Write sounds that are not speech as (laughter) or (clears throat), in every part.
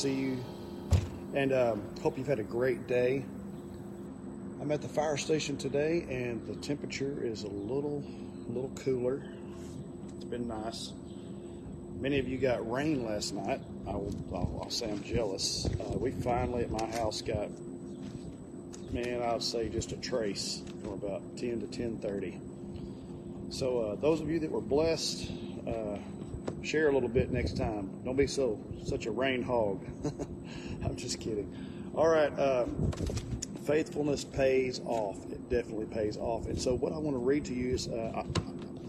see you, and um, hope you've had a great day. I'm at the fire station today, and the temperature is a little, little cooler. It's been nice. Many of you got rain last night. I will, I'll, I'll say I'm jealous. Uh, we finally at my house got, man, I would say just a trace from about 10 to 10:30. So uh, those of you that were blessed, uh, share a little bit next time. Don't be so such a rain hog. (laughs) I'm just kidding. All right, uh, faithfulness pays off. It definitely pays off. And so what I want to read to you is uh,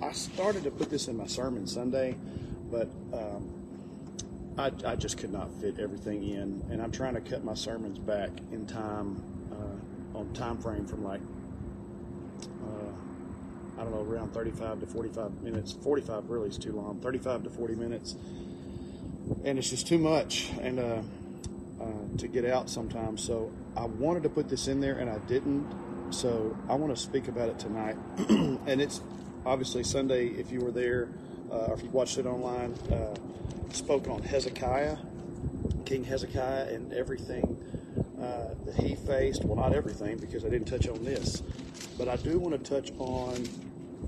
I, I started to put this in my sermon Sunday, but um, I, I just could not fit everything in, and I'm trying to cut my sermons back in time uh, on time frame from like I don't know, around 35 to 45 minutes. 45 really is too long. 35 to 40 minutes, and it's just too much, and uh, uh, to get out sometimes. So I wanted to put this in there, and I didn't. So I want to speak about it tonight, (clears throat) and it's obviously Sunday. If you were there, uh, or if you watched it online, uh, spoke on Hezekiah, King Hezekiah, and everything uh, that he faced. Well, not everything, because I didn't touch on this, but I do want to touch on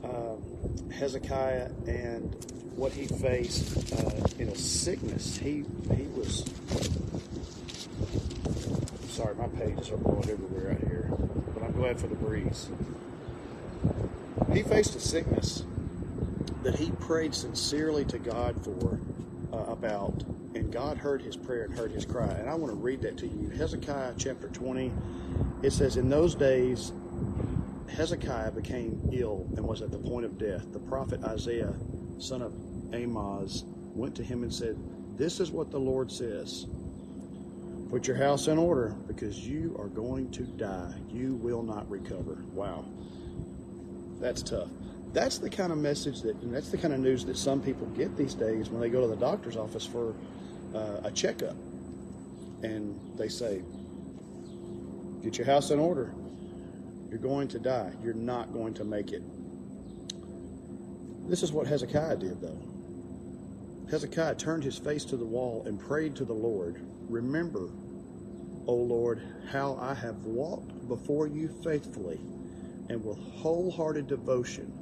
uh, Hezekiah and what he faced uh, in a sickness. He he was. sorry, my pages are blowing everywhere out here, but I'm glad for the breeze. He faced a sickness that he prayed sincerely to God for uh, about, and God heard his prayer and heard his cry. And I want to read that to you. Hezekiah chapter 20. It says, In those days, Hezekiah became ill and was at the point of death. The prophet Isaiah, son of Amoz, went to him and said, This is what the Lord says Put your house in order because you are going to die. You will not recover. Wow. That's tough. That's the kind of message that, and that's the kind of news that some people get these days when they go to the doctor's office for uh, a checkup. And they say, Get your house in order you're going to die. You're not going to make it. This is what Hezekiah did, though. Hezekiah turned his face to the wall and prayed to the Lord Remember, O Lord, how I have walked before you faithfully and with wholehearted devotion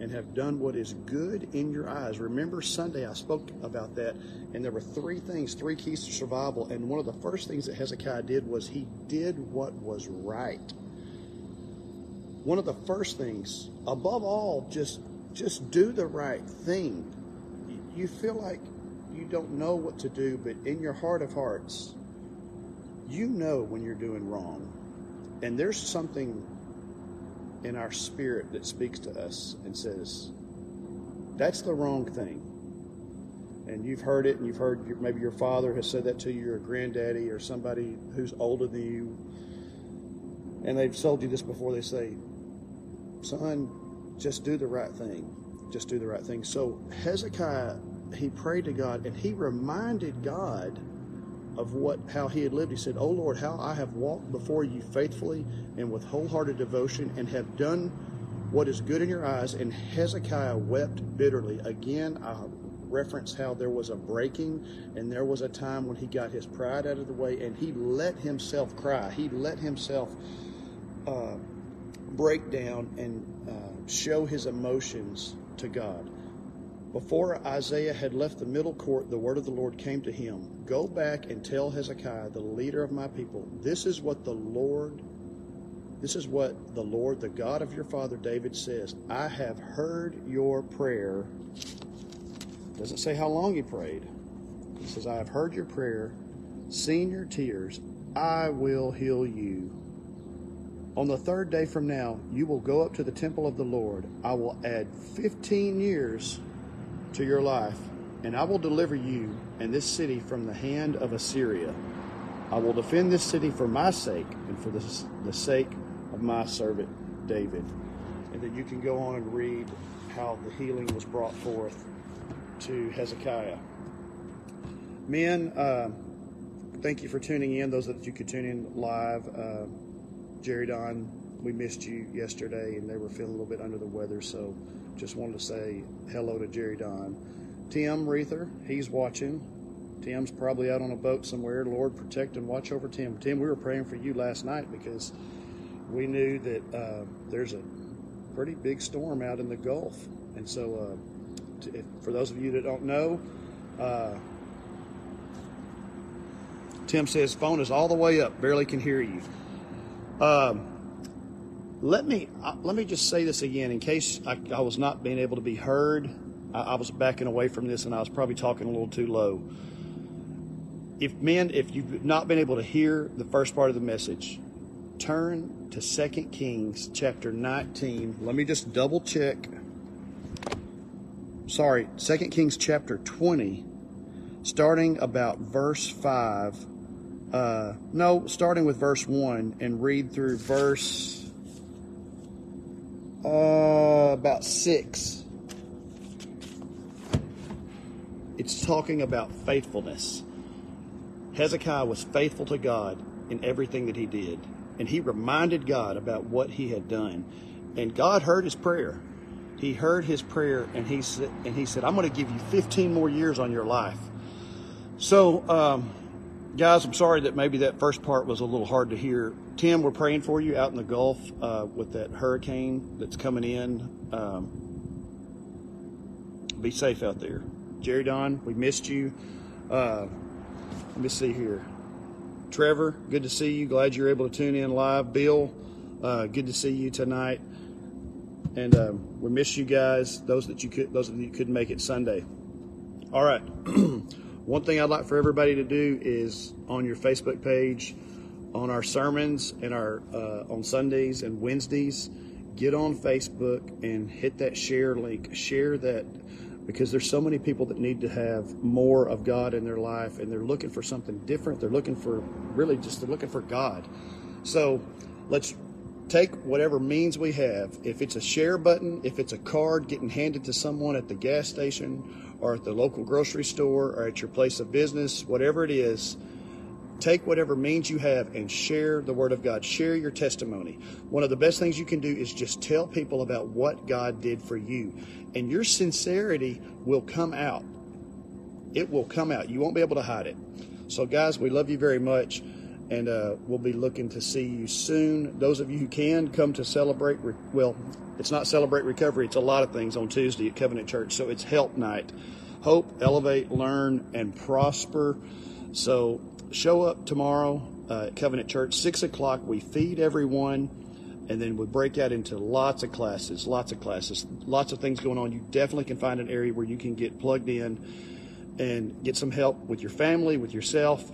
and have done what is good in your eyes. Remember Sunday I spoke about that, and there were three things, three keys to survival. And one of the first things that Hezekiah did was he did what was right one of the first things, above all, just just do the right thing. You feel like you don't know what to do, but in your heart of hearts, you know when you're doing wrong. And there's something in our spirit that speaks to us and says, that's the wrong thing. And you've heard it, and you've heard maybe your father has said that to you, or granddaddy, or somebody who's older than you. And they've told you this before. They say, son, just do the right thing. Just do the right thing. So Hezekiah, he prayed to God and he reminded God of what how he had lived. He said, "Oh Lord, how I have walked before you faithfully and with wholehearted devotion and have done what is good in your eyes." And Hezekiah wept bitterly. Again, I reference how there was a breaking and there was a time when he got his pride out of the way and he let himself cry. He let himself uh, break down and uh, show his emotions to God. Before Isaiah had left the middle court, the word of the Lord came to him Go back and tell Hezekiah, the leader of my people, this is what the Lord, this is what the Lord, the God of your father David says. I have heard your prayer. Doesn't say how long he prayed. He says, I have heard your prayer, seen your tears. I will heal you on the third day from now, you will go up to the temple of the Lord. I will add 15 years to your life, and I will deliver you and this city from the hand of Assyria. I will defend this city for my sake and for the, the sake of my servant David. And then you can go on and read how the healing was brought forth to Hezekiah. Men, uh, thank you for tuning in. Those that you could tune in live. Uh, Jerry Don, we missed you yesterday, and they were feeling a little bit under the weather, so just wanted to say hello to Jerry Don. Tim Reether, he's watching. Tim's probably out on a boat somewhere. Lord, protect and watch over Tim. Tim, we were praying for you last night because we knew that uh, there's a pretty big storm out in the Gulf. And so, uh, if, for those of you that don't know, uh, Tim says phone is all the way up, barely can hear you. Um, let me uh, let me just say this again in case I, I was not being able to be heard. I, I, was backing away from this and I was probably talking a little too low. If men, if you've not been able to hear the first part of the message, turn to 2 Kings chapter 19. Let me just double check. Sorry, 2 Kings chapter 20, starting about verse 5. Uh, no, starting with verse 1 and read through verse uh, about 6. It's talking about faithfulness. Hezekiah was faithful to God in everything that he did and he reminded God about what he had done. And God heard his prayer. He heard his prayer and he said, and he said, I'm going to give you 15 more years on your life. So, um, guys, I'm sorry that maybe that first part was a little hard to hear. Tim, we're praying for you out in the Gulf uh, with that hurricane that's coming in. Um, be safe out there. Jerry Don, we missed you. Uh, let me see here. Trevor, good to see you. Glad you're able to tune in live. Bill, uh, good to see you tonight. And um, we miss you guys. Those that you could, those of you couldn't make it Sunday. All right. (clears throat) One thing I'd like for everybody to do is on your Facebook page, on our sermons and our uh, on Sundays and Wednesdays, get on Facebook and hit that share link. Share that because there's so many people that need to have more of God in their life and they're looking for something different. They're looking for really just they're looking for God. So let's take whatever means we have. If it's a share button, if it's a card getting handed to someone at the gas station or at the local grocery store or at your place of business, whatever it is, Take whatever means you have and share the Word of God. Share your testimony. One of the best things you can do is just tell people about what God did for you. And your sincerity will come out. It will come out. You won't be able to hide it. So, guys, we love you very much. And uh, we'll be looking to see you soon. Those of you who can come to celebrate, re- well, it's not celebrate recovery, it's a lot of things on Tuesday at Covenant Church. So it's help night. Hope, elevate, learn, and prosper. So show up tomorrow uh, at Covenant Church, 6 o'clock. We feed everyone, and then we break out into lots of classes, lots of classes, lots of things going on. You definitely can find an area where you can get plugged in and get some help with your family, with yourself.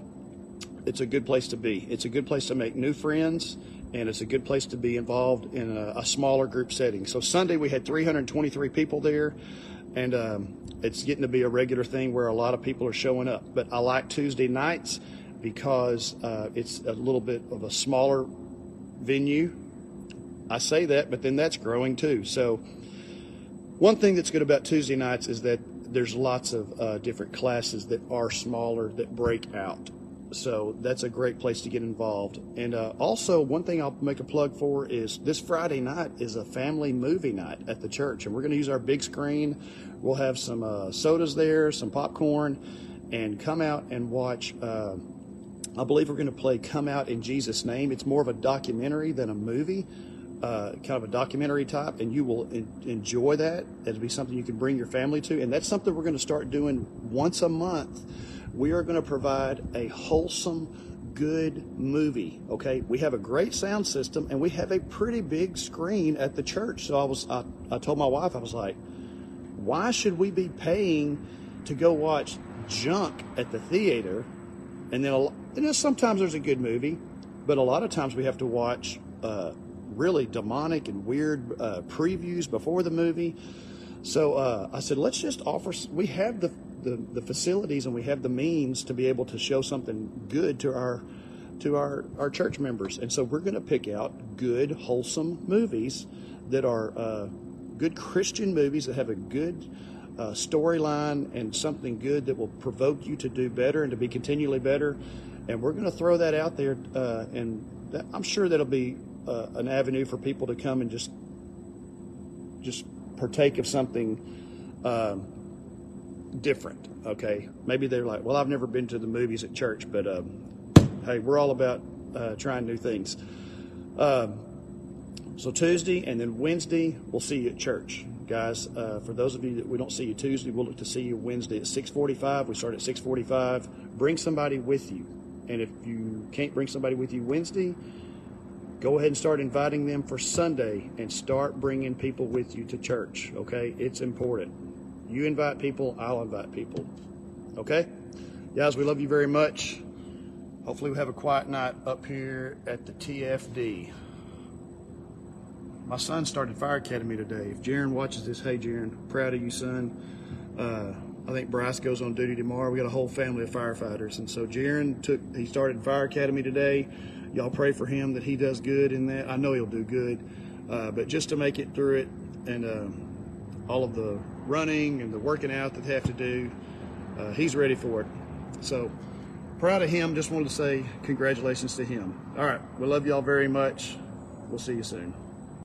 It's a good place to be. It's a good place to make new friends, and it's a good place to be involved in a, a smaller group setting. So Sunday we had 323 people there and um, it's getting to be a regular thing where a lot of people are showing up. But I like Tuesday nights because uh, it's a little bit of a smaller venue. I say that, but then that's growing too. So, one thing that's good about Tuesday nights is that there's lots of uh, different classes that are smaller that break out. So that's a great place to get involved. And uh, also, one thing I'll make a plug for is this Friday night is a family movie night at the church, and we're going to use our big screen. We'll have some uh, sodas there, some popcorn, and come out and watch. Uh, I believe we're going to play Come Out in Jesus' Name. It's more of a documentary than a movie, uh, kind of a documentary type, and you will in, enjoy that. It'll be something you can bring your family to. And that's something we're going to start doing once a month. We are going to provide a wholesome, good movie. Okay, we have a great sound system and we have a pretty big screen at the church. So I was, I, I told my wife, I was like, why should we be paying to go watch junk at the theater and then, you know, sometimes there's a good movie, but a lot of times we have to watch uh, really demonic and weird uh, previews before the movie. So uh, I said, let's just offer. We have the, the, the facilities and we have the means to be able to show something good to our to our our church members, and so we're going to pick out good, wholesome movies that are uh, good Christian movies that have a good uh, storyline and something good that will provoke you to do better and to be continually better. And we're going to throw that out there, uh, and that, I'm sure that'll be uh, an avenue for people to come and just just partake of something um, different. Okay, maybe they're like, well, I've never been to the movies at church, but um, hey, we're all about uh, trying new things. Um, so Tuesday and then Wednesday, we'll see you at church, guys. Uh, for those of you that we don't see you Tuesday, we'll look to see you Wednesday at 6:45. We start at 6:45. Bring somebody with you, and if you can't bring somebody with you Wednesday, go ahead and start inviting them for Sunday, and start bringing people with you to church. Okay, it's important. You invite people, I'll invite people. Okay, guys, we love you very much. Hopefully, we have a quiet night up here at the TFD. My son started Fire Academy today. If Jaron watches this, hey Jaron, proud of you, son. Uh, I think Bryce goes on duty tomorrow. We got a whole family of firefighters, and so Jaron took. He started Fire Academy today. Y'all pray for him that he does good in that. I know he'll do good, uh, but just to make it through it, and uh, all of the running and the working out that they have to do, uh, he's ready for it. So proud of him. Just wanted to say congratulations to him. All right, we love y'all very much. We'll see you soon.